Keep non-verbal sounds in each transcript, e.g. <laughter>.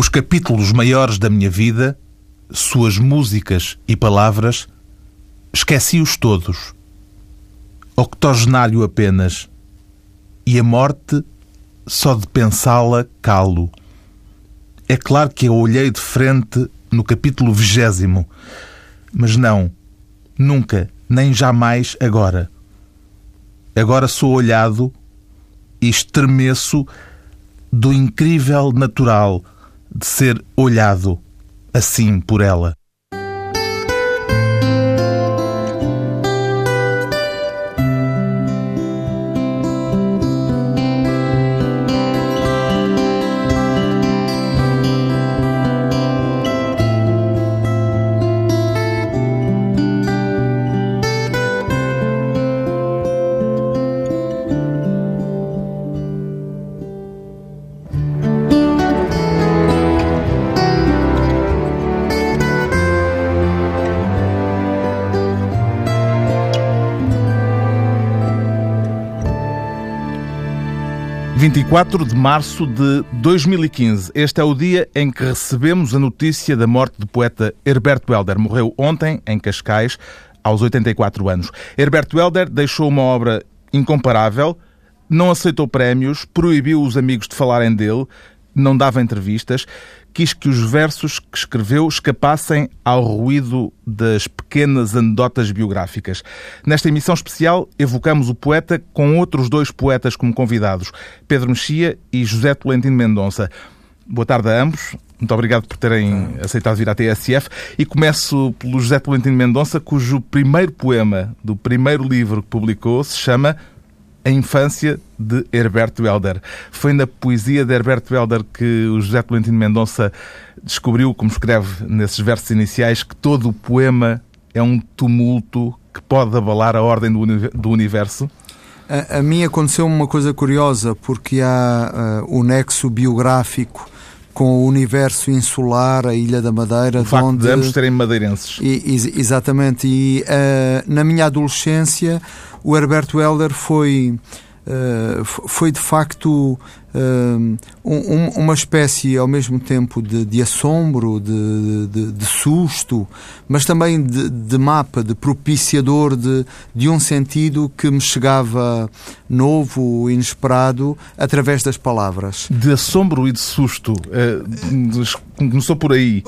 Os capítulos maiores da minha vida, suas músicas e palavras, esqueci-os todos. Octogenário apenas. E a morte, só de pensá-la, calo. É claro que a olhei de frente no capítulo vigésimo, mas não, nunca, nem jamais agora. Agora sou olhado e estremeço do incrível natural de ser olhado assim por ela. 24 de março de 2015. Este é o dia em que recebemos a notícia da morte do poeta Herberto Helder. Morreu ontem, em Cascais, aos 84 anos. Herberto Helder deixou uma obra incomparável, não aceitou prémios, proibiu os amigos de falarem dele, não dava entrevistas, quis que os versos que escreveu escapassem ao ruído das pequenas anedotas biográficas. Nesta emissão especial, evocamos o poeta com outros dois poetas como convidados, Pedro Mexia e José Tolentino Mendonça. Boa tarde a ambos. Muito obrigado por terem aceitado vir à TSF. E começo pelo José Tolentino Mendonça, cujo primeiro poema do primeiro livro que publicou se chama a infância de Herberto Helder. Foi na poesia de Herberto Helder que o José Tolentino Mendonça descobriu, como escreve nesses versos iniciais, que todo o poema é um tumulto que pode abalar a ordem do universo? A, a mim aconteceu uma coisa curiosa, porque há uh, o nexo biográfico com o universo insular, a Ilha da Madeira. O facto onde... de ambos serem madeirenses. E, exatamente. E uh, na minha adolescência, o Herberto Helder foi, uh, foi de facto um, uma espécie ao mesmo tempo de, de assombro, de, de, de, susto, mas também de, mapa, de propiciador de, de um sentido que me chegava novo, inesperado, através das palavras. De assombro e de susto. É, começou por aí.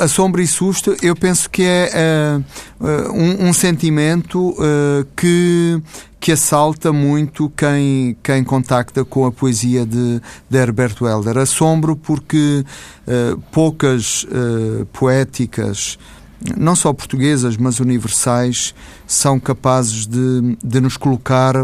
Assombro e susto, eu penso que é, é um, um, sentimento uh, que que assalta muito quem, quem contacta com a poesia de, de Herberto Helder. Assombro porque uh, poucas uh, poéticas, não só portuguesas, mas universais, são capazes de, de nos colocar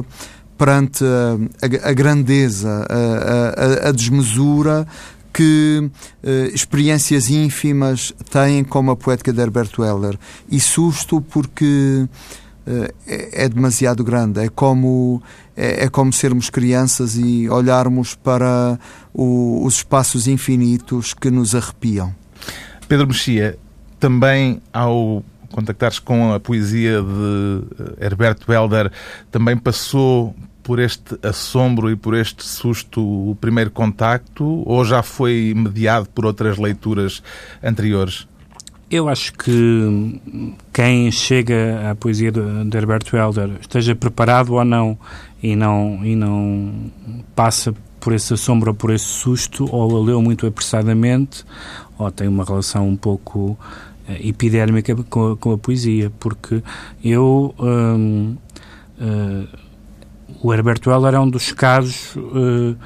perante a, a, a grandeza, a, a, desmesura que eh, experiências ínfimas têm como a poética de Herberto Helder. E susto porque é, é demasiado grande. É como, é, é, como sermos crianças e olharmos para o, os espaços infinitos que nos arrepiam. Pedro Mexia, também ao contactares com a poesia de eh, Herberto Helder, também passou por este assombro e por este susto o primeiro contacto ou já foi mediado por outras leituras anteriores? Eu acho que quem chega à poesia de, de Herberto Helder, esteja preparado ou não, e não, e não passa por esse assombro ou por esse susto, ou a leu muito apressadamente, ou tem uma relação um pouco uh, epidérmica com a, com a, poesia, porque eu. Um, uh, o Herberto Helder é um dos casos uh, eh,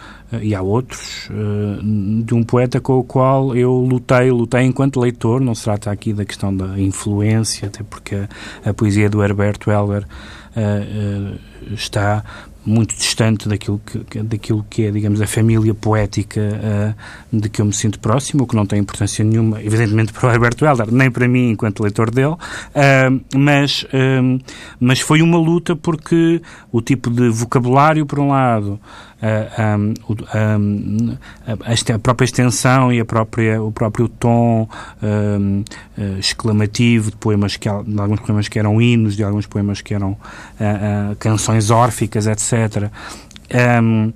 e há outros, eh, de um poeta com o qual eu lutei, lutei enquanto leitor, não se trata aqui da questão da influência, até porque a, a poesia do Herberto Helder uh, está muito distante daquilo que, daquilo que é, digamos, a família poética uh, de que eu me sinto próximo, o que não tem importância nenhuma, evidentemente, para o Alberto Helder, nem para mim, enquanto leitor dele, uh, mas, uh, mas foi uma luta porque o tipo de vocabulário, por um lado, a, própria extensão e a própria, o próprio tom exclamativo de poemas que, de alguns poemas que eram hinos, de alguns poemas que eram canções órficas, etc Um,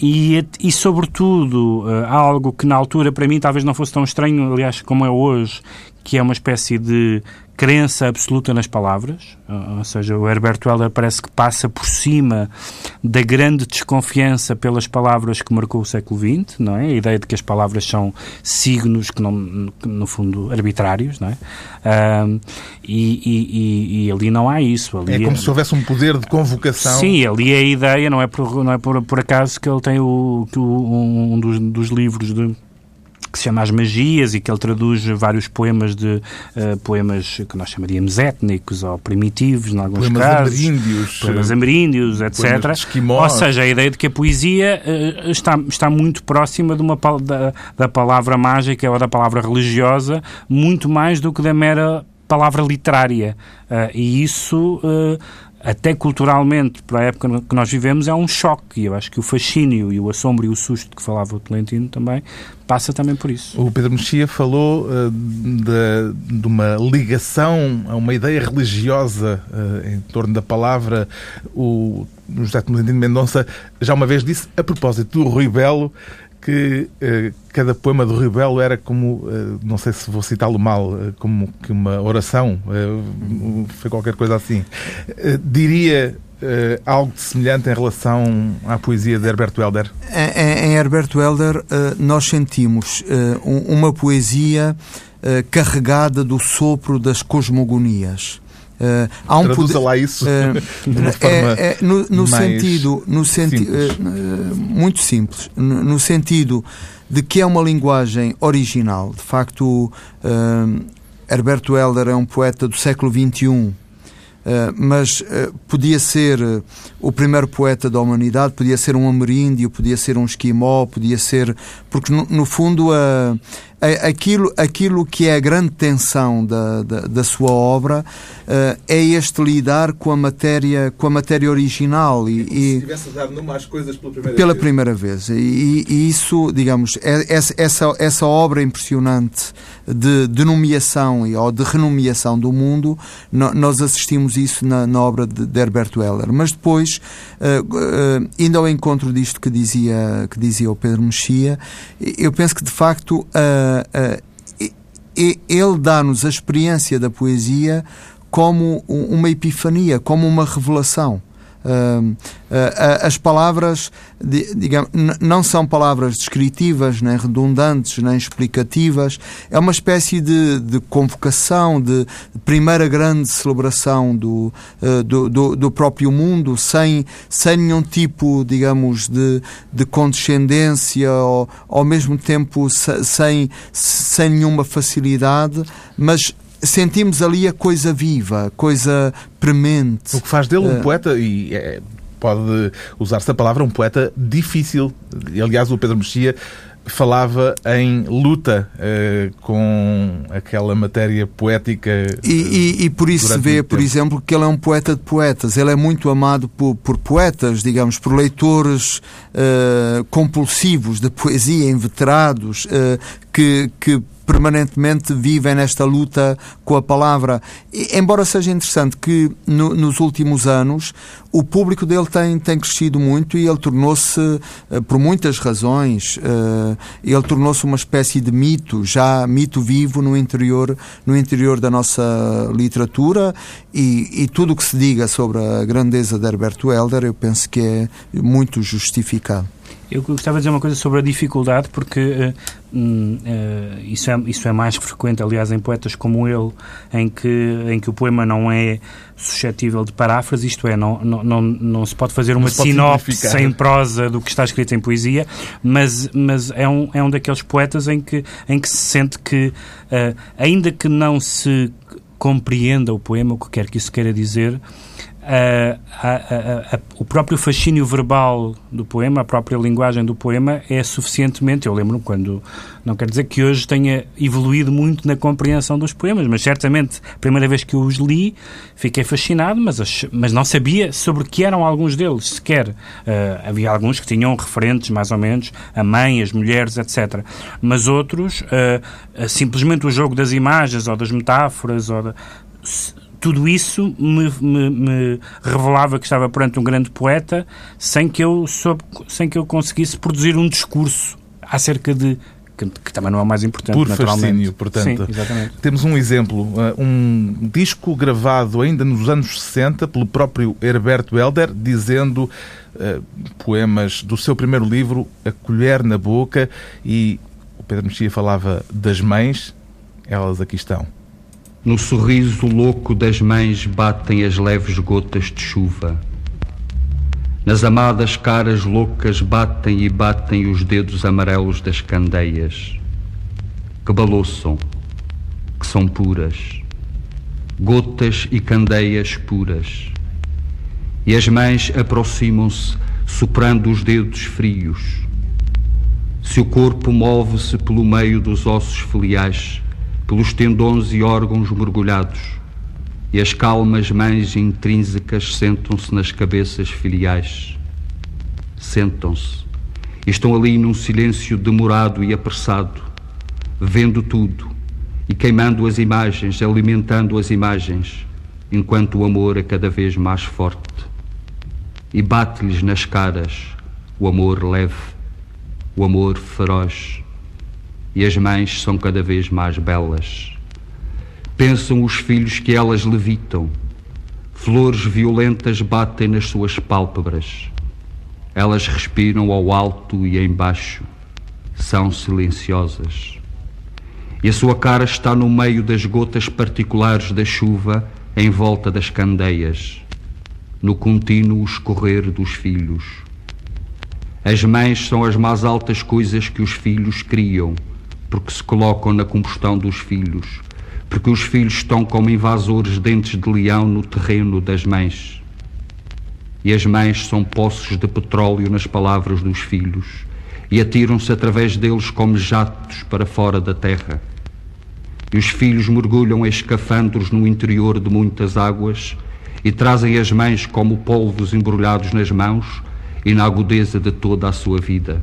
e, e, sobretudo, algo que na altura para mim talvez não fosse tão estranho, aliás, como é hoje, que é uma espécie de crença absoluta nas palavras, ou seja, o Herbert Welder parece que passa por cima da grande desconfiança pelas palavras que marcou o século XX, não é? A ideia de que as palavras são signos que, não, que no fundo, arbitrários, não é? Um, e, e, e, ali não há isso. Ali é como é... se houvesse um poder de convocação. Sim, ali é a ideia, não é por, não é por, por acaso que ele tem o, um dos, dos livros de que se chama As Magias e que ele traduz vários poemas de uh, poemas que nós chamaríamos étnicos ou primitivos, em alguns poemas casos. Ameríndios, poemas ameríndios, etc. Ou seja, a ideia de que a poesia uh, está, está muito próxima de uma, da, da palavra mágica ou da palavra religiosa, muito mais do que da mera palavra literária. Uh, e isso até culturalmente, para a época que nós vivemos, é um choque. E eu acho que o fascínio e o assombro e o susto que falava o Tolentino também passa também por isso. O Pedro Mexia falou uh, de, de, uma ligação a uma ideia religiosa uh, em torno da palavra. O José Tolentino Mendonça já uma vez disse, a propósito do Rui Belo, que uh, cada poema do Rio Belo era como, uh, não sei se vou citá-lo mal, uh, como que uma oração, foi qualquer coisa assim. diria algo semelhante em relação à poesia de Herbert Welder? Em, em Herbert Welder, nós sentimos uma poesia carregada do sopro das cosmogonias. Uh, há um Traduza poder, lá isso uh, <laughs> de uma forma é, é, no, no sentido, no senti simples. Uh, muito simples, no, no, sentido de que é uma linguagem original. De facto, Herbert Welder é um poeta do século XXI mas podia ser o primeiro poeta da humanidade, podia ser um ameríndio, podia ser um esquimó, podia ser. Porque, no, no fundo, aquilo, aquilo que é a grande tensão da, da, da sua obra uh, é este lidar com a matéria, com a matéria original. E, e estivesse a dar numa às coisas pela primeira pela vez. primeira vez. E, e, isso, digamos, é, essa, essa, obra impressionante de, de nomeação ou de renomeação do mundo, no, nós assistimos isso na, na obra de, de, Herbert Weller. Mas depois, uh, uh, indo ao encontro disto que dizia, que dizia o Pedro Mexia, eu penso que de facto uh, ele dá-nos a experiência da poesia como uma epifania, como uma revelação. As palavras, digamos, não são palavras descritivas, nem redundantes, nem explicativas. É uma espécie de, de convocação, de primeira grande celebração do, uh, do, do, do, próprio mundo, sem, sem nenhum tipo, digamos, de, de condescendência, ou ao mesmo tempo sem, sem nenhuma facilidade, mas sentimos ali a coisa viva, coisa premente. O que faz dele um uh, poeta, e é, pode usar-se a palavra, um poeta difícil. Aliás, o Pedro Mexia falava em luta uh, com aquela matéria poética. E, e, e por isso se vê, por exemplo, que ele é um poeta de poetas. Ele é muito amado por, por poetas, digamos, por leitores uh, compulsivos de poesia, inveterados, que, que permanentemente vivem nesta luta com a palavra. E, embora seja interessante que no, nos últimos anos o público dele tem, tem crescido muito e ele tornou-se, uh, por muitas razões, uh, ele tornou-se uma espécie de mito, já mito vivo no interior, no interior da nossa literatura e, e tudo o que se diga sobre a grandeza de Herbert Welder eu penso que é muito justificado. Eu gostava de dizer uma coisa sobre a dificuldade, porque uh, uh, isso, é, isso é mais frequente, aliás, em poetas como ele, em que, em que o poema não é suscetível de paráfrase, isto é, não, não, não, não se pode fazer uma sinopse em prosa do que está escrito em poesia, mas, mas é, um, é um daqueles poetas em que, em que se sente que, uh, ainda que não se compreenda o poema, o que quer que isso queira dizer, a, a, o próprio fascínio verbal do poema, a própria linguagem do poema é suficientemente. Eu lembro-me quando. Não quer dizer que hoje tenha evoluído muito na compreensão dos poemas, mas certamente a primeira vez que eu os li fiquei fascinado, mas, mas não sabia sobre que eram alguns deles sequer. Uh, havia alguns que tinham referentes, mais ou menos, a mãe, as mulheres, etc. Mas outros, uh, simplesmente o jogo das imagens ou das metáforas ou tudo isso me, me, me, revelava que estava perante um grande poeta sem que eu soube, sem que eu conseguisse produzir um discurso acerca de que, que, também não é o mais importante, Por naturalmente. fascínio, portanto. Sim, exatamente. Temos um exemplo, uh, um disco gravado ainda nos anos 60 pelo próprio Herberto Helder, dizendo uh, poemas do seu primeiro livro, A Colher na Boca, e o Pedro Mexia falava das mães, elas aqui estão. No sorriso louco das mães batem as leves gotas de chuva. Nas amadas caras loucas batem e batem os dedos amarelos das candeias, que balouçam, que são puras, gotas e candeias puras. E as mães aproximam-se, soprando os dedos frios. Se o corpo move-se pelo meio dos ossos filiais, pelos tendões e órgãos mergulhados, e as calmas mães intrínsecas sentam-se nas cabeças filiais. Sentam-se estão ali num silêncio demorado e apressado, vendo tudo e queimando as imagens, alimentando as imagens, enquanto o amor é cada vez mais forte. E bate-lhes nas caras o amor leve, o amor feroz. E as mães são cada vez mais belas Pensam os filhos que elas levitam. Flores violentas batem nas suas pálpebras. Elas respiram ao alto e embaixo. São silenciosas. E a sua cara está no meio das gotas particulares da chuva em volta das candeias, no contínuo escorrer dos filhos. As mães são as mais altas coisas que os filhos criam, porque se colocam na combustão dos filhos porque os filhos estão como invasores dentes de leão no terreno das mães. E as mães são poços de petróleo nas palavras dos filhos e atiram-se através deles como jatos para fora da terra. E os filhos mergulham escafandros no interior de muitas águas e trazem as mães como polvos embrulhados nas mãos e na agudeza de toda a sua vida.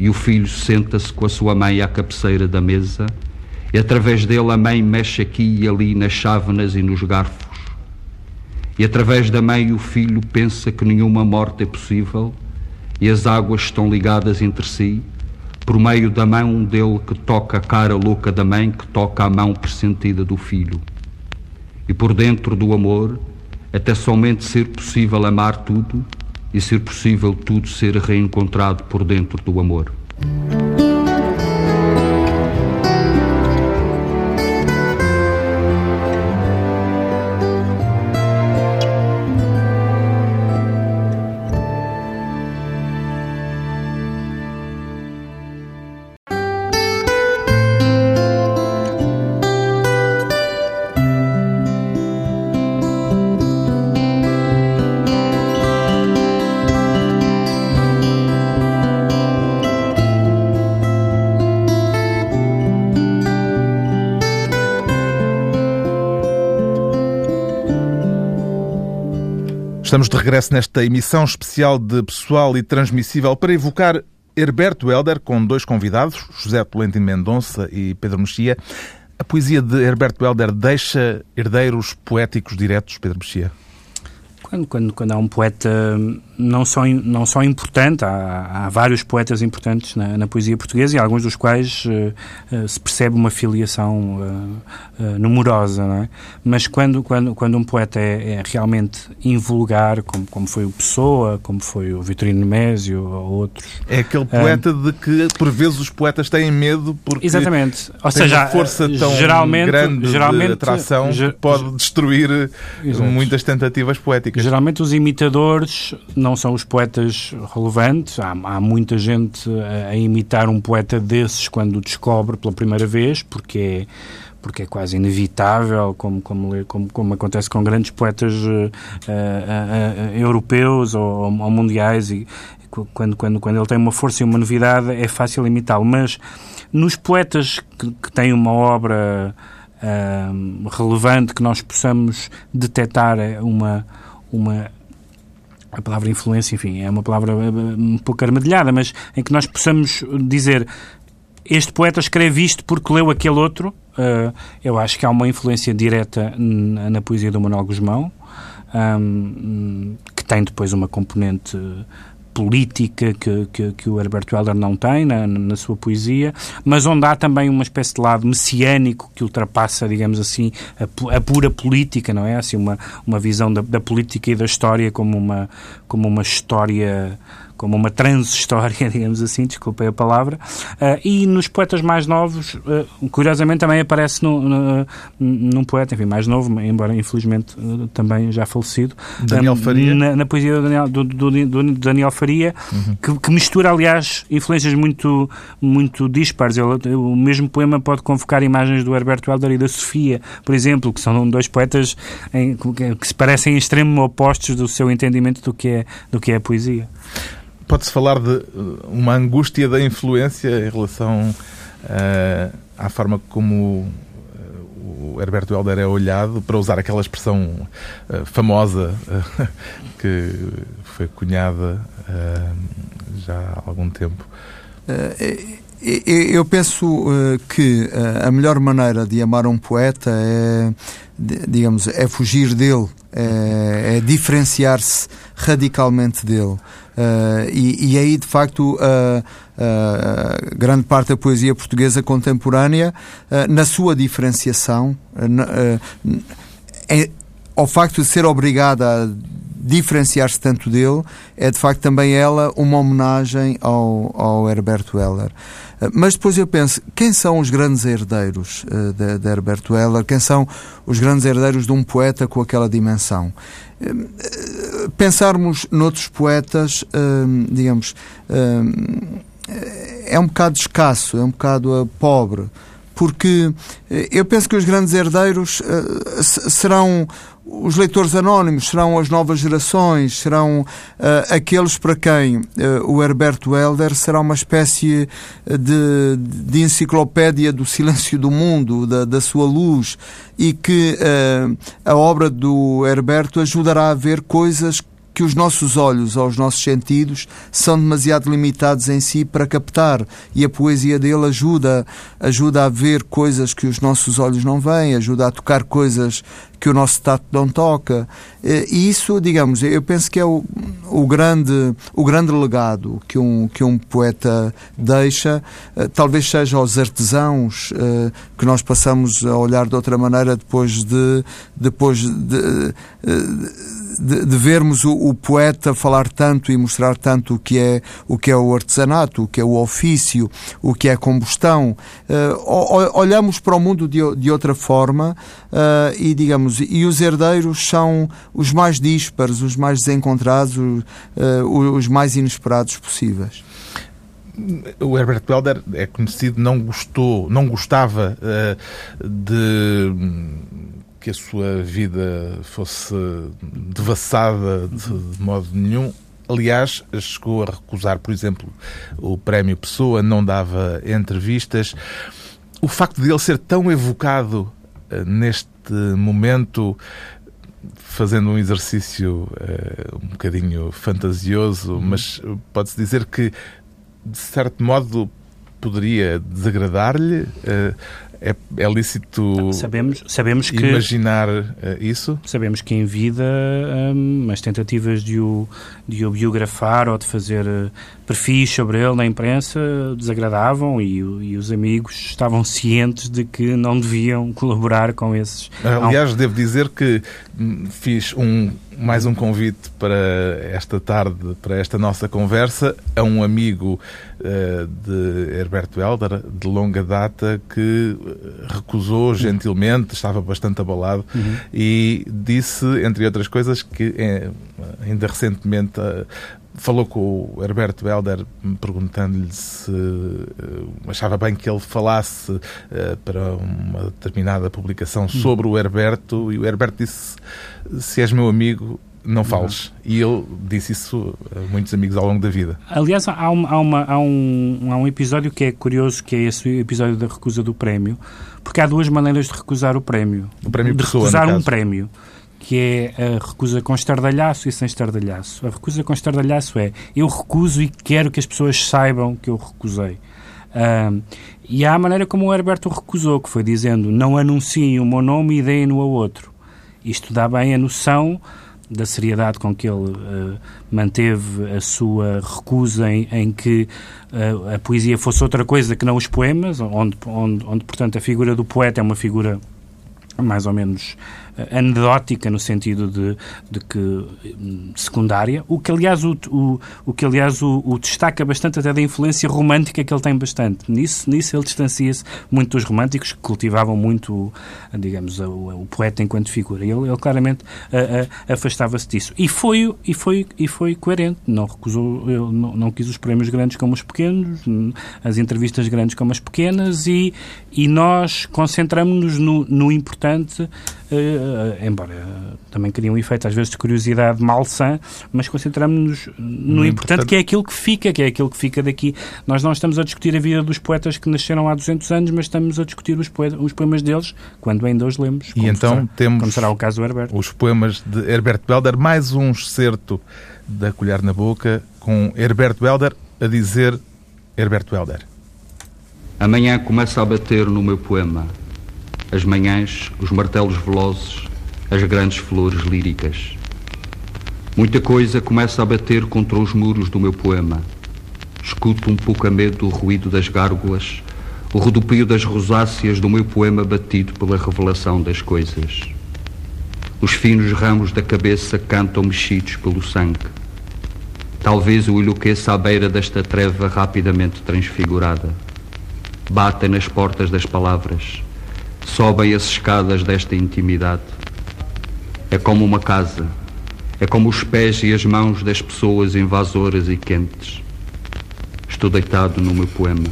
E o filho senta-se com a sua mãe à cabeceira da mesa e através dele a mãe mexe aqui e ali nas chávenas e nos garfos. E através da mãe o filho pensa que nenhuma morte é possível e as águas estão ligadas entre si, por meio da mão dele que toca a cara louca da mãe que toca a mão pressentida do filho. E por dentro do amor, até somente ser possível amar tudo e ser possível tudo ser reencontrado por dentro do amor. Estamos de regresso nesta emissão especial de Pessoal e Transmissível para evocar Herberto Helder com dois convidados, José Tolentino Mendonça e Pedro Mexia. A poesia de Herberto Helder deixa herdeiros poéticos diretos, Pedro Mexia? Quando, quando, quando há um poeta não só, não só importante, há, há vários poetas importantes na, na, poesia portuguesa e alguns dos quais uh, uh, se percebe uma filiação uh, numerosa, é? Mas quando, quando, quando um poeta é, é, realmente invulgar, como, como foi o Pessoa, como foi o Vitorino Nemésio ou outros... É aquele poeta de que, por vezes, os poetas têm medo porque Exatamente. Ou seja, a força tão geralmente, grande geralmente, de atração que pode destruir Exato. muitas tentativas poéticas. Geralmente os imitadores não são os poetas relevantes. Há, há muita gente a, a, imitar um poeta desses quando o descobre pela primeira vez, porque é, porque é quase inevitável, como, como, como, como acontece com grandes poetas uh, uh, uh, europeus ou, ou, mundiais. E, quando, quando, quando ele tem uma força e uma novidade, é fácil imitá-lo. Mas nos poetas que, que têm uma obra relevante, que nós possamos detectar uma, uma a palavra influência, enfim, é uma palavra eh, um pouco armadilhada, mas em que nós possamos dizer este poeta escreve isto porque leu aquele outro, uh, eu acho que há uma influência direta na, na poesia do Manuel Guzmão, um, que tem depois uma componente política que, que, que, o Herberto Helder não tem na, na, sua poesia, mas onde há também uma espécie de lado messiânico que ultrapassa, digamos assim, a, a pura política, não é? Assim, uma, uma visão da, da, política e da história como uma, como uma história como uma transhistória, <laughs> digamos assim, desculpem a palavra, uh, e nos poetas mais novos, uh, curiosamente também aparece no, no, num poeta, enfim, mais novo, embora infelizmente uh, também já falecido, Daniel Faria. Na, na, poesia do Daniel, do, do, do Daniel Faria, uhum. que, que, mistura, aliás, influências muito, muito dispares. Ele, o mesmo poema pode convocar imagens do Herberto Helder e da Sofia, por exemplo, que são dois poetas em, que, que se parecem em extremo opostos do seu entendimento do que é, do que é a poesia pode-se falar de uh, uma angústia da influência em relação uh, à forma como uh, o Herberto Helder é olhado, para usar aquela expressão uh, famosa uh, <laughs> que foi cunhada já há algum tempo. Eu penso que a melhor maneira de amar um poeta é, digamos, é fugir dele, é, é diferenciar-se radicalmente dele. Uh, e, e, aí, de facto, uh, uh, grande parte da poesia portuguesa contemporânea, na sua diferenciação, é, ao facto de ser obrigada a diferenciar-se tanto dele, é de facto também ela uma homenagem ao, ao Herberto Heller. Mas depois eu penso, quem são os grandes herdeiros uh, de, de Herberto Heller? Quem são os grandes herdeiros de um poeta com aquela dimensão? Uh, pensarmos noutros poetas, uh, digamos, é um bocado escasso, é um bocado pobre porque eu penso que os grandes herdeiros serão os leitores anónimos serão as novas gerações, serão uh, aqueles para quem uh, o Herberto Helder será uma espécie de, de enciclopédia do silêncio do mundo, da, da sua luz, e que uh, a obra do Herberto ajudará a ver coisas que os nossos olhos ou os nossos sentidos são demasiado limitados em si para captar e a poesia dele ajuda ajuda a ver coisas que os nossos olhos não veem, ajuda a tocar coisas que o nosso tato não toca. E isso, digamos, eu penso que é o, o, grande, o grande legado que um, que um poeta deixa. Eh, talvez seja aos artesãos eh, que nós passamos a olhar de outra maneira depois de. Depois de, de, de vermos o, o, poeta falar tanto e mostrar tanto o que é o que é o artesanato, o que é o ofício, o que é a combustão, uh, olhamos para o mundo de, de outra forma uh, e digamos e os herdeiros são os mais díspares, os mais desencontrados, uh, os mais inesperados possíveis. O Herbert Welder é conhecido, não gostou, não gostava uh, de que a sua vida fosse devassada de, de modo nenhum. Aliás, chegou a recusar, por exemplo, o prémio Pessoa, não dava entrevistas. O facto de ele ser tão evocado uh, neste momento, fazendo um exercício uh, um bocadinho fantasioso, uhum. mas pode-se dizer que, de certo modo, poderia desagradar-lhe uh, é, é lícito sabemos, sabemos que, imaginar uh, isso? Sabemos que em vida um, as tentativas de o, de o biografar ou de fazer uh, perfis sobre ele na imprensa desagradavam e, e, os amigos estavam cientes de que não deviam <laughs> colaborar com esses. Aliás, devo dizer que hum, fiz um mais um convite para esta tarde, para esta nossa conversa, a um amigo de Herberto Helder, de longa data, que eh, recusou gentilmente, estava bastante abalado uhum. e disse, entre outras coisas, que é, ainda recentemente falou com o Herberto Helder perguntando-lhe se achava bem que ele falasse para uma determinada publicação sobre o Herberto e o Herberto disse se és meu amigo não fales. E ele disse isso a muitos amigos ao longo da vida. Aliás, há, uma, há, uma, há, um, há um episódio que é curioso, que é esse episódio da recusa do prémio, porque há duas maneiras de recusar o prémio. O prémio de pessoa, recusar um prémio que é a recusa com estardalhaço e sem estardalhaço. A recusa com estardalhaço é eu recuso e quero que as pessoas saibam que eu recusei. Uh, e há a maneira como o Herberto recusou, que foi dizendo não anunciem o meu nome e deem-no a outro. Isto dá bem a noção da seriedade com que ele uh, manteve a sua recusa em, em que uh, a poesia fosse outra coisa que não os poemas, onde, onde, onde, portanto, a figura do poeta é uma figura mais ou menos anedótica no sentido de, de que um, secundária, o que aliás o, o, o que aliás o, o, destaca bastante até da influência romântica que ele tem bastante. Nisso, nisso ele distancia-se muito dos românticos que cultivavam muito, digamos, o, o poeta enquanto figura. Ele, ele claramente uh, uh, afastava-se disso. E foi, e, foi, e foi coerente, não recusou, não, não quis os prémios grandes como os pequenos, as entrevistas grandes como as pequenas e, e nós concentramos-nos no, no importante uh, embora também cria um efeito às vezes de curiosidade malsã, mas concentramos-nos no, importante, importante, que é aquilo que fica, que é aquilo que fica daqui. Nós não estamos a discutir a vida dos poetas que nasceram há 200 anos, mas estamos a discutir os, poetas, os poemas deles quando ainda os lemos. E então será, temos como será o caso do Herbert. os poemas de Herbert Belder, mais um excerto da Colher na Boca, com Herbert Belder a dizer Herbert Belder. Amanhã começa a bater no meu poema as manhãs, os martelos velozes, as grandes flores líricas. Muita coisa começa a bater contra os muros do meu poema. Escuto um pouco a medo o ruído das gárgulas, o rodopio das rosáceas do meu poema batido pela revelação das coisas. Os finos ramos da cabeça cantam mexidos pelo sangue. Talvez eu enlouqueça à beira desta treva rapidamente transfigurada. Batem nas portas das palavras sobem as escadas desta intimidade. É como uma casa, é como os pés e as mãos das pessoas invasoras e quentes. Estou deitado no meu poema.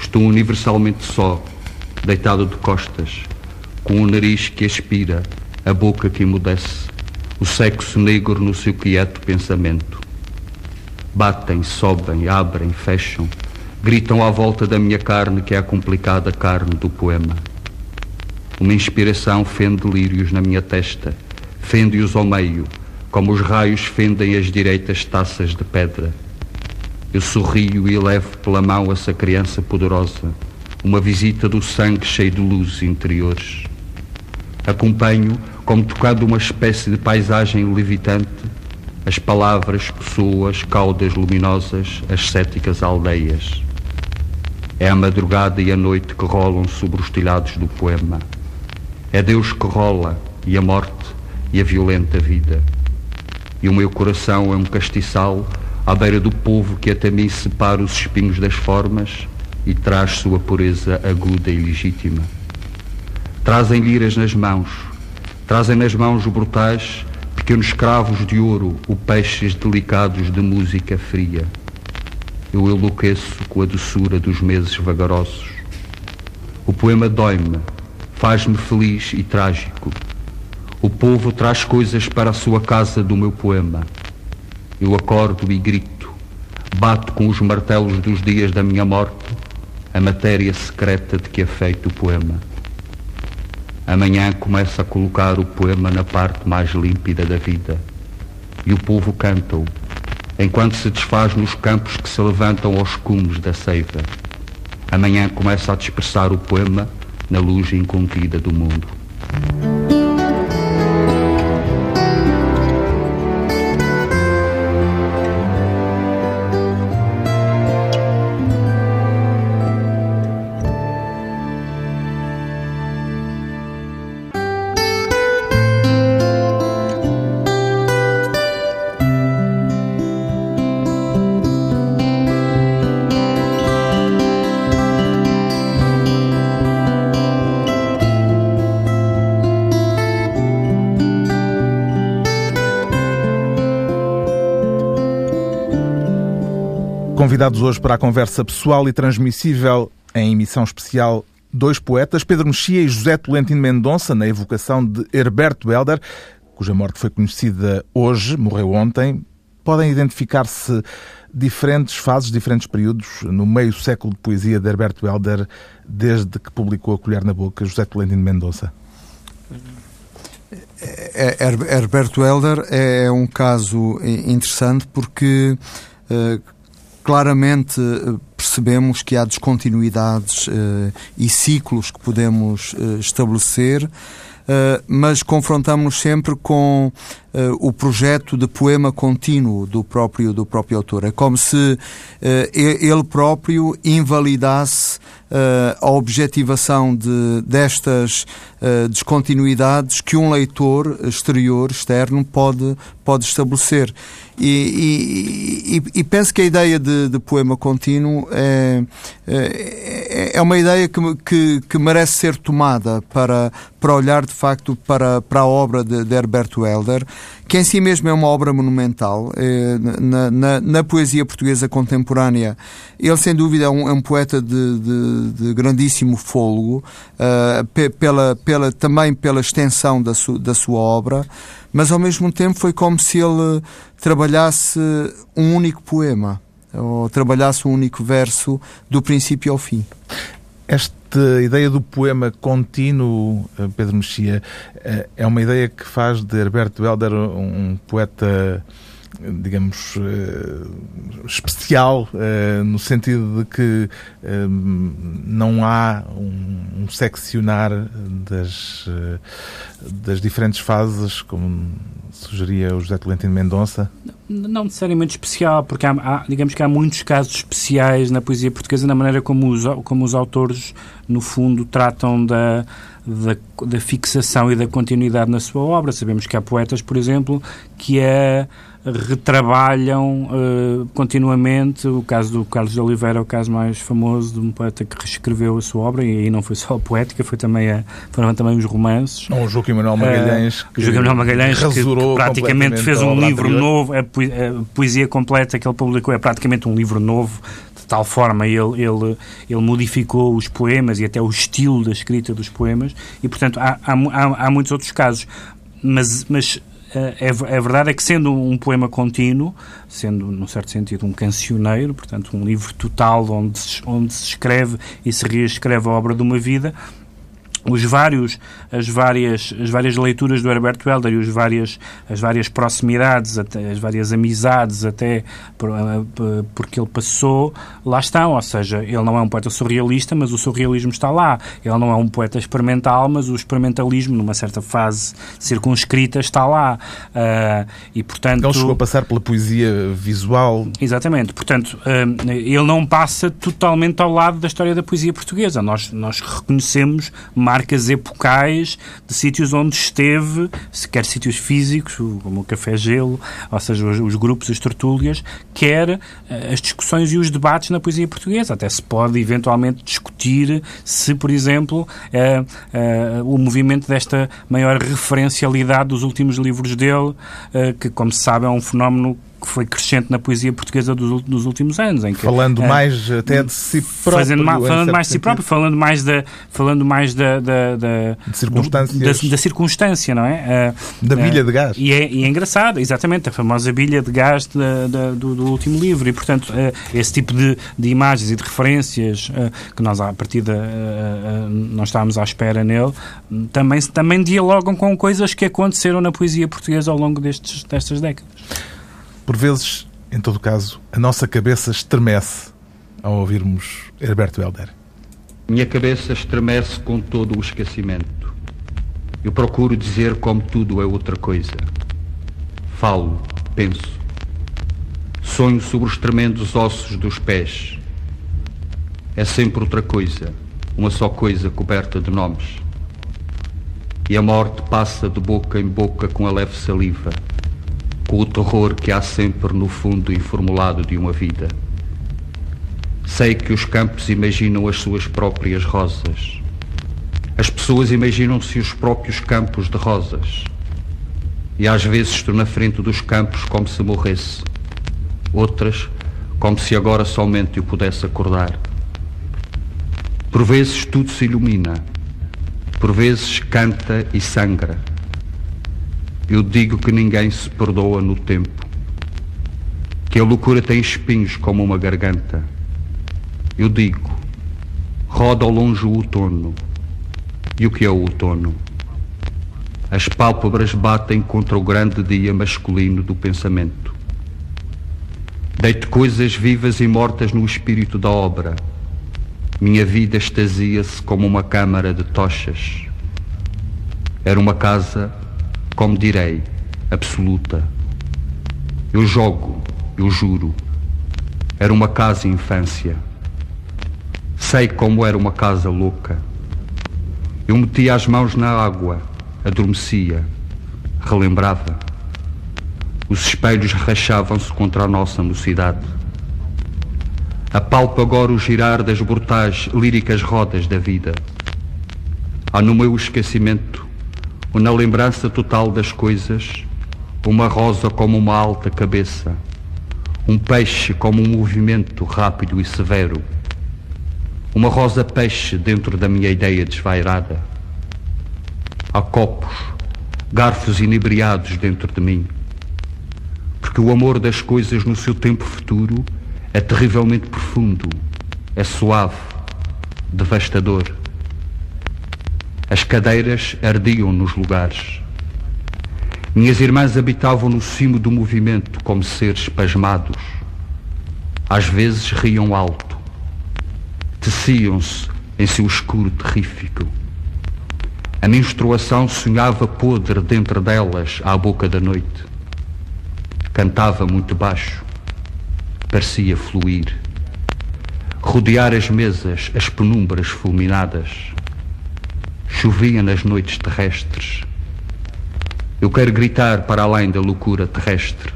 Estou universalmente só, deitado de costas, com o nariz que aspira, a boca que emudece, o sexo negro no seu quieto pensamento. Batem, sobem, abrem, fecham, gritam à volta da minha carne que é a complicada carne do poema. Uma inspiração fende lírios na minha testa, fende-os ao meio, como os raios fendem as direitas taças de pedra. Eu sorrio e levo pela mão essa criança poderosa, uma visita do sangue cheio de luzes interiores. Acompanho, como tocando uma espécie de paisagem levitante, as palavras, pessoas, caudas luminosas, as céticas aldeias. É a madrugada e a noite que rolam sobre os telhados do poema. É Deus que rola e a morte e a violenta vida. E o meu coração é um castiçal à beira do povo que até mim separa os espinhos das formas e traz sua pureza aguda e legítima. Trazem liras nas mãos, trazem nas mãos brutais pequenos cravos de ouro, o peixes delicados de música fria. Eu enlouqueço com a doçura dos meses vagarosos. O poema dói-me faz-me feliz e trágico. O povo traz coisas para a sua casa do meu poema. Eu acordo e grito, bato com os martelos dos dias da minha morte a matéria secreta de que é feito o poema. Amanhã começa a colocar o poema na parte mais límpida da vida e o povo canta-o, enquanto se desfaz nos campos que se levantam aos cumes da seiva. Amanhã começa a dispersar o poema na luz incontida do mundo. Convidados hoje para a conversa pessoal e transmissível em emissão especial dois poetas, Pedro Mexia e José Tolentino Mendonça, na evocação de Herberto Helder, cuja morte foi conhecida hoje, morreu ontem. Podem identificar-se diferentes fases, diferentes períodos no meio século de poesia de Herberto Helder, desde que publicou A Colher na Boca, José Tolentino Mendonça? É, é, Herberto Helder é um caso interessante porque uh, claramente percebemos que há descontinuidades e ciclos que podemos estabelecer eh, mas confrontamos-nos sempre com uh, o projeto de poema contínuo do próprio, do próprio autor. É como se uh, ele próprio invalidasse a objetivação de, destas descontinuidades que um leitor exterior, externo, pode, pode estabelecer. E, e, e, penso que a ideia de, de poema contínuo é, é, é, uma ideia que, que, que, merece ser tomada para, para olhar de facto para, para a obra de, de Herbert Welder, que em si mesmo é uma obra monumental. É, na, na, na, poesia portuguesa contemporânea, ele sem dúvida é um, é um poeta de, de, de, grandíssimo fôlego, uh, pela, pela, também pela extensão da, su, da sua obra mas ao mesmo tempo foi como se ele trabalhasse um único poema ou trabalhasse um único verso do princípio ao fim. Esta ideia do poema contínuo, eh, Pedro Mexia, eh, é uma ideia que faz de Herbert Welder um poeta digamos, eh, especial, eh, no sentido de que eh, não há um seccionar das, das diferentes fases, como sugeria o José Tolentino Mendonça? Não necessariamente especial, porque há, há, digamos que há muitos casos especiais na poesia portuguesa na maneira como os, como os autores, no fundo, tratam da, da, da fixação e da continuidade na sua obra. Sabemos que há poetas, por exemplo, que é retrabalham uh, continuamente. O caso do Carlos de Oliveira é o caso mais famoso de um poeta que reescreveu a sua obra, e aí não foi só a poética, foi também a, foram também os romances. Não, o Joaquim Manuel Magalhães. Uh, Joaquim Manuel Magalhães, que, que praticamente fez um livro anterior. novo, a, poesia completa que ele publicou é praticamente um livro novo tal forma ele, ele, ele modificou os poemas e até o estilo da escrita dos poemas e, portanto, há, há, há muitos outros casos. Mas, mas é, é, é verdade é que sendo um poema contínuo, sendo, num certo sentido, um cancioneiro, portanto, um livro total onde se, onde se escreve e se reescreve a obra de uma vida, os vários, as, várias, as várias leituras do Herbert Welder e os várias, as várias proximidades, até, as várias amizades até por, eh, porque ele passou, lá estão. Ou seja, ele não é um poeta surrealista, mas o surrealismo está lá. Ele não é um poeta experimental, mas o experimentalismo, numa certa fase circunscrita, está lá. Uh, e, portanto, ele chegou a passar pela poesia visual. Exatamente. Portanto, uh, ele não passa totalmente ao lado da história da poesia portuguesa. Nós, nós reconhecemos marcas epocais de sítios onde esteve, quer sítios físicos, como o Café Gelo, ou seja, os, os grupos, as tertúlias, quer uh, as discussões e os debates na poesia portuguesa. Até se pode eventualmente discutir se, por exemplo, uh, uh, o movimento desta maior referencialidade dos últimos livros dele, que, como se sabe, é um fenómeno que foi crescente na poesia portuguesa dos, dos últimos anos. Em que, falando é, mais até de si próprio. Fazendo, falando mais de si próprio, falando mais da, falando mais da, da, da, circunstâncias. da, da, circunstância, não é? Uh, da bilha uh, de gás. E é, e é engraçado, exatamente, a famosa bilha de gás do, do, último livro. E, portanto, esse tipo de, de imagens e de referências que nós, à partida, não estávamos à espera nele, também, também dialogam com coisas que aconteceram na poesia portuguesa ao longo destes, destas décadas. Por vezes, em todo caso, a nossa cabeça estremece ao ouvirmos Herberto Helder. Minha cabeça estremece com todo o esquecimento. Eu procuro dizer como tudo é outra coisa. Falo, penso. Sonho sobre os tremendos ossos dos pés. É sempre outra coisa, uma só coisa coberta de nomes. E a morte passa de boca em boca com a leve saliva com o terror que há sempre no fundo informulado de uma vida. Sei que os campos imaginam as suas próprias rosas. As pessoas imaginam-se os próprios campos de rosas. E às vezes estou na frente dos campos como se morresse. Outras, como se agora somente eu pudesse acordar. Por vezes tudo se ilumina. Por vezes canta e sangra. Eu digo que ninguém se perdoa no tempo, que a loucura tem espinhos como uma garganta. Eu digo, roda ao longe o outono. E o que é o outono? As pálpebras batem contra o grande dia masculino do pensamento. Deito coisas vivas e mortas no espírito da obra. Minha vida extasia-se como uma câmara de tochas. Era uma casa, como direi, absoluta. Eu jogo, eu juro. Era uma casa infância. Sei como era uma casa louca. Eu metia as mãos na água, adormecia, relembrava. Os espelhos rachavam-se contra a nossa mocidade. Apalpo agora o girar das brutais, líricas rodas da vida. Há no meu esquecimento, ou na lembrança total das coisas, uma rosa como uma alta cabeça, um peixe como um movimento rápido e severo, uma rosa peixe dentro da minha ideia desvairada. Há copos, garfos inebriados dentro de mim porque o amor das coisas no seu tempo futuro é terrivelmente profundo, é suave, devastador. As cadeiras ardiam nos lugares. Minhas irmãs habitavam no cimo do movimento como seres pasmados. Às vezes riam alto. Teciam-se em seu escuro terrífico. A menstruação sonhava podre dentro delas à boca da noite. Cantava muito baixo, parecia fluir. Rodear as mesas, as penumbras fulminadas. Chovia nas noites terrestres. Eu quero gritar para além da loucura terrestre.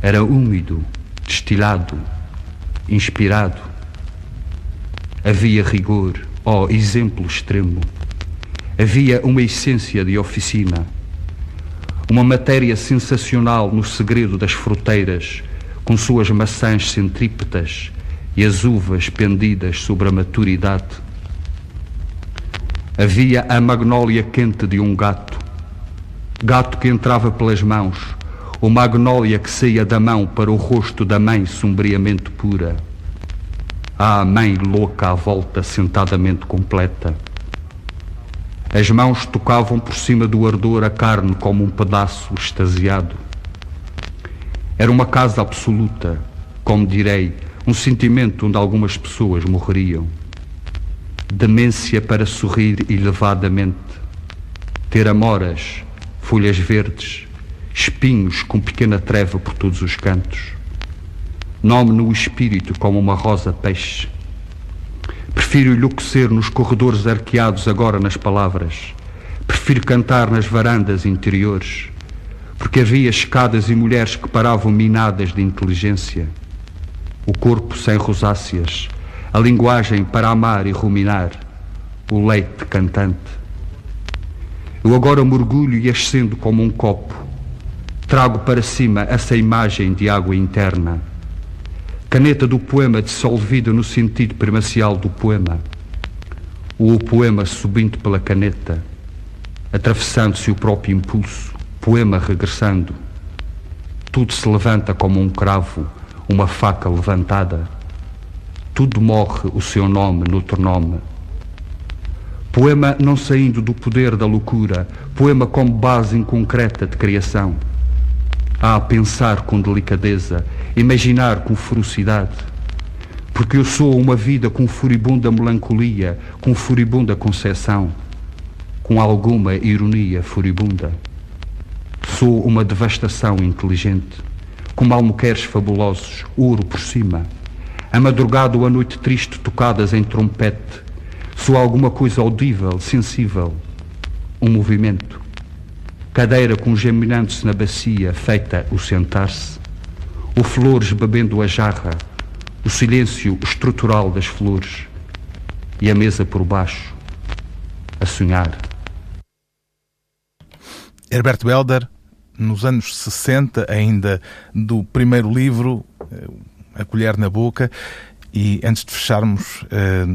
Era úmido, destilado, inspirado. Havia rigor, ó oh, exemplo extremo. Havia uma essência de oficina uma matéria sensacional no segredo das fruteiras, com suas maçãs centrípetas e as uvas pendidas sobre a maturidade. Havia a magnólia quente de um gato, gato que entrava pelas mãos, ou magnólia que saía da mão para o rosto da mãe sombriamente pura. Ah, mãe louca à volta, sentadamente completa as mãos tocavam por cima do ardor a carne como um pedaço extasiado. Era uma casa absoluta, como direi, um sentimento onde algumas pessoas morreriam. Demência para sorrir elevadamente, ter amoras, folhas verdes, espinhos com pequena treva por todos os cantos. Nome no espírito como uma rosa peixe Prefiro enlouquecer nos corredores arqueados agora nas palavras. Prefiro cantar nas varandas interiores, porque havia escadas e mulheres que paravam minadas de inteligência. O corpo sem rosáceas, a linguagem para amar e ruminar, o leite cantante. Eu agora mergulho e ascendo como um copo. Trago para cima essa imagem de água interna Caneta do poema dissolvida no sentido primacial do poema. Ou o poema subindo pela caneta, atravessando-se o próprio impulso, poema regressando. Tudo se levanta como um cravo, uma faca levantada. Tudo morre o seu nome noutro nome. Poema não saindo do poder da loucura, poema como base inconcreta de criação. a pensar com delicadeza, imaginar com ferocidade, porque eu sou uma vida com furibunda melancolia, com furibunda concepção, com alguma ironia furibunda. Sou uma devastação inteligente, como almoqueres fabulosos, ouro por cima, a madrugada ou a noite triste tocadas em trompete, sou alguma coisa audível, sensível, um movimento. Cadeira com geminando-se na bacia, feita o sentar-se, o flores bebendo a jarra, o silêncio estrutural das flores e a mesa por baixo, a sonhar. Herberto Helder, nos anos 60, ainda do primeiro livro, eh, A Colher na Boca, e antes de fecharmos, eh,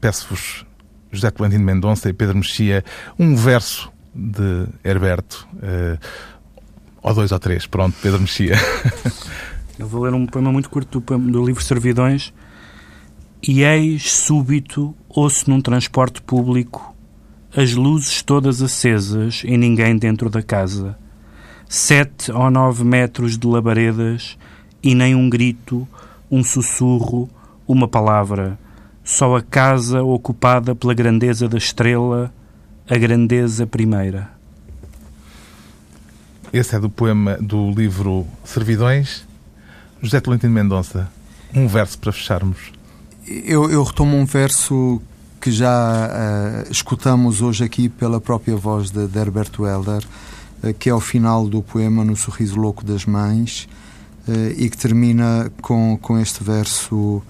peço-vos, José Tolentino Mendonça e Pedro Mexia, um verso de Herberto, eh, ou dois ou três, pronto, Pedro Mexia. <laughs> Eu vou ler um poema muito curto do, do livro Servidões. E eis, súbito, ouço num transporte público as luzes todas acesas e ninguém dentro da casa. Sete ou nove metros de labaredas e nem um grito, um sussurro, uma palavra, só a casa ocupada pela grandeza da estrela, a grandeza primeira. Esse é do poema do livro Servidões. José Tolentino Mendonça, um verso para fecharmos. Eu, eu retomo um verso que já uh, escutamos hoje aqui pela própria voz de, de Herbert Welder, uh, que é o final do poema No Sorriso Louco das Mães, e que termina com, com este verso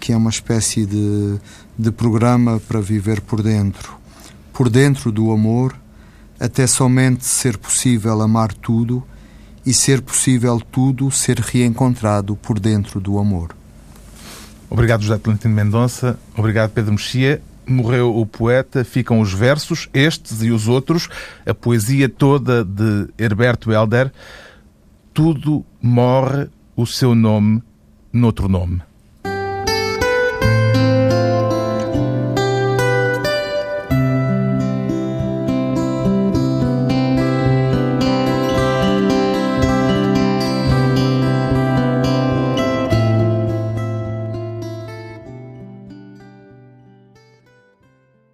que é uma espécie de, de programa para viver por dentro. Por dentro do amor, até somente ser possível amar tudo e ser possível tudo ser reencontrado por dentro do amor. Obrigado, José Tolentino Mendonça. Obrigado, Pedro Mexia. Morreu o poeta, ficam os versos, estes e os outros, a poesia toda de Herberto Helder. Tudo morre o seu nome noutro nome.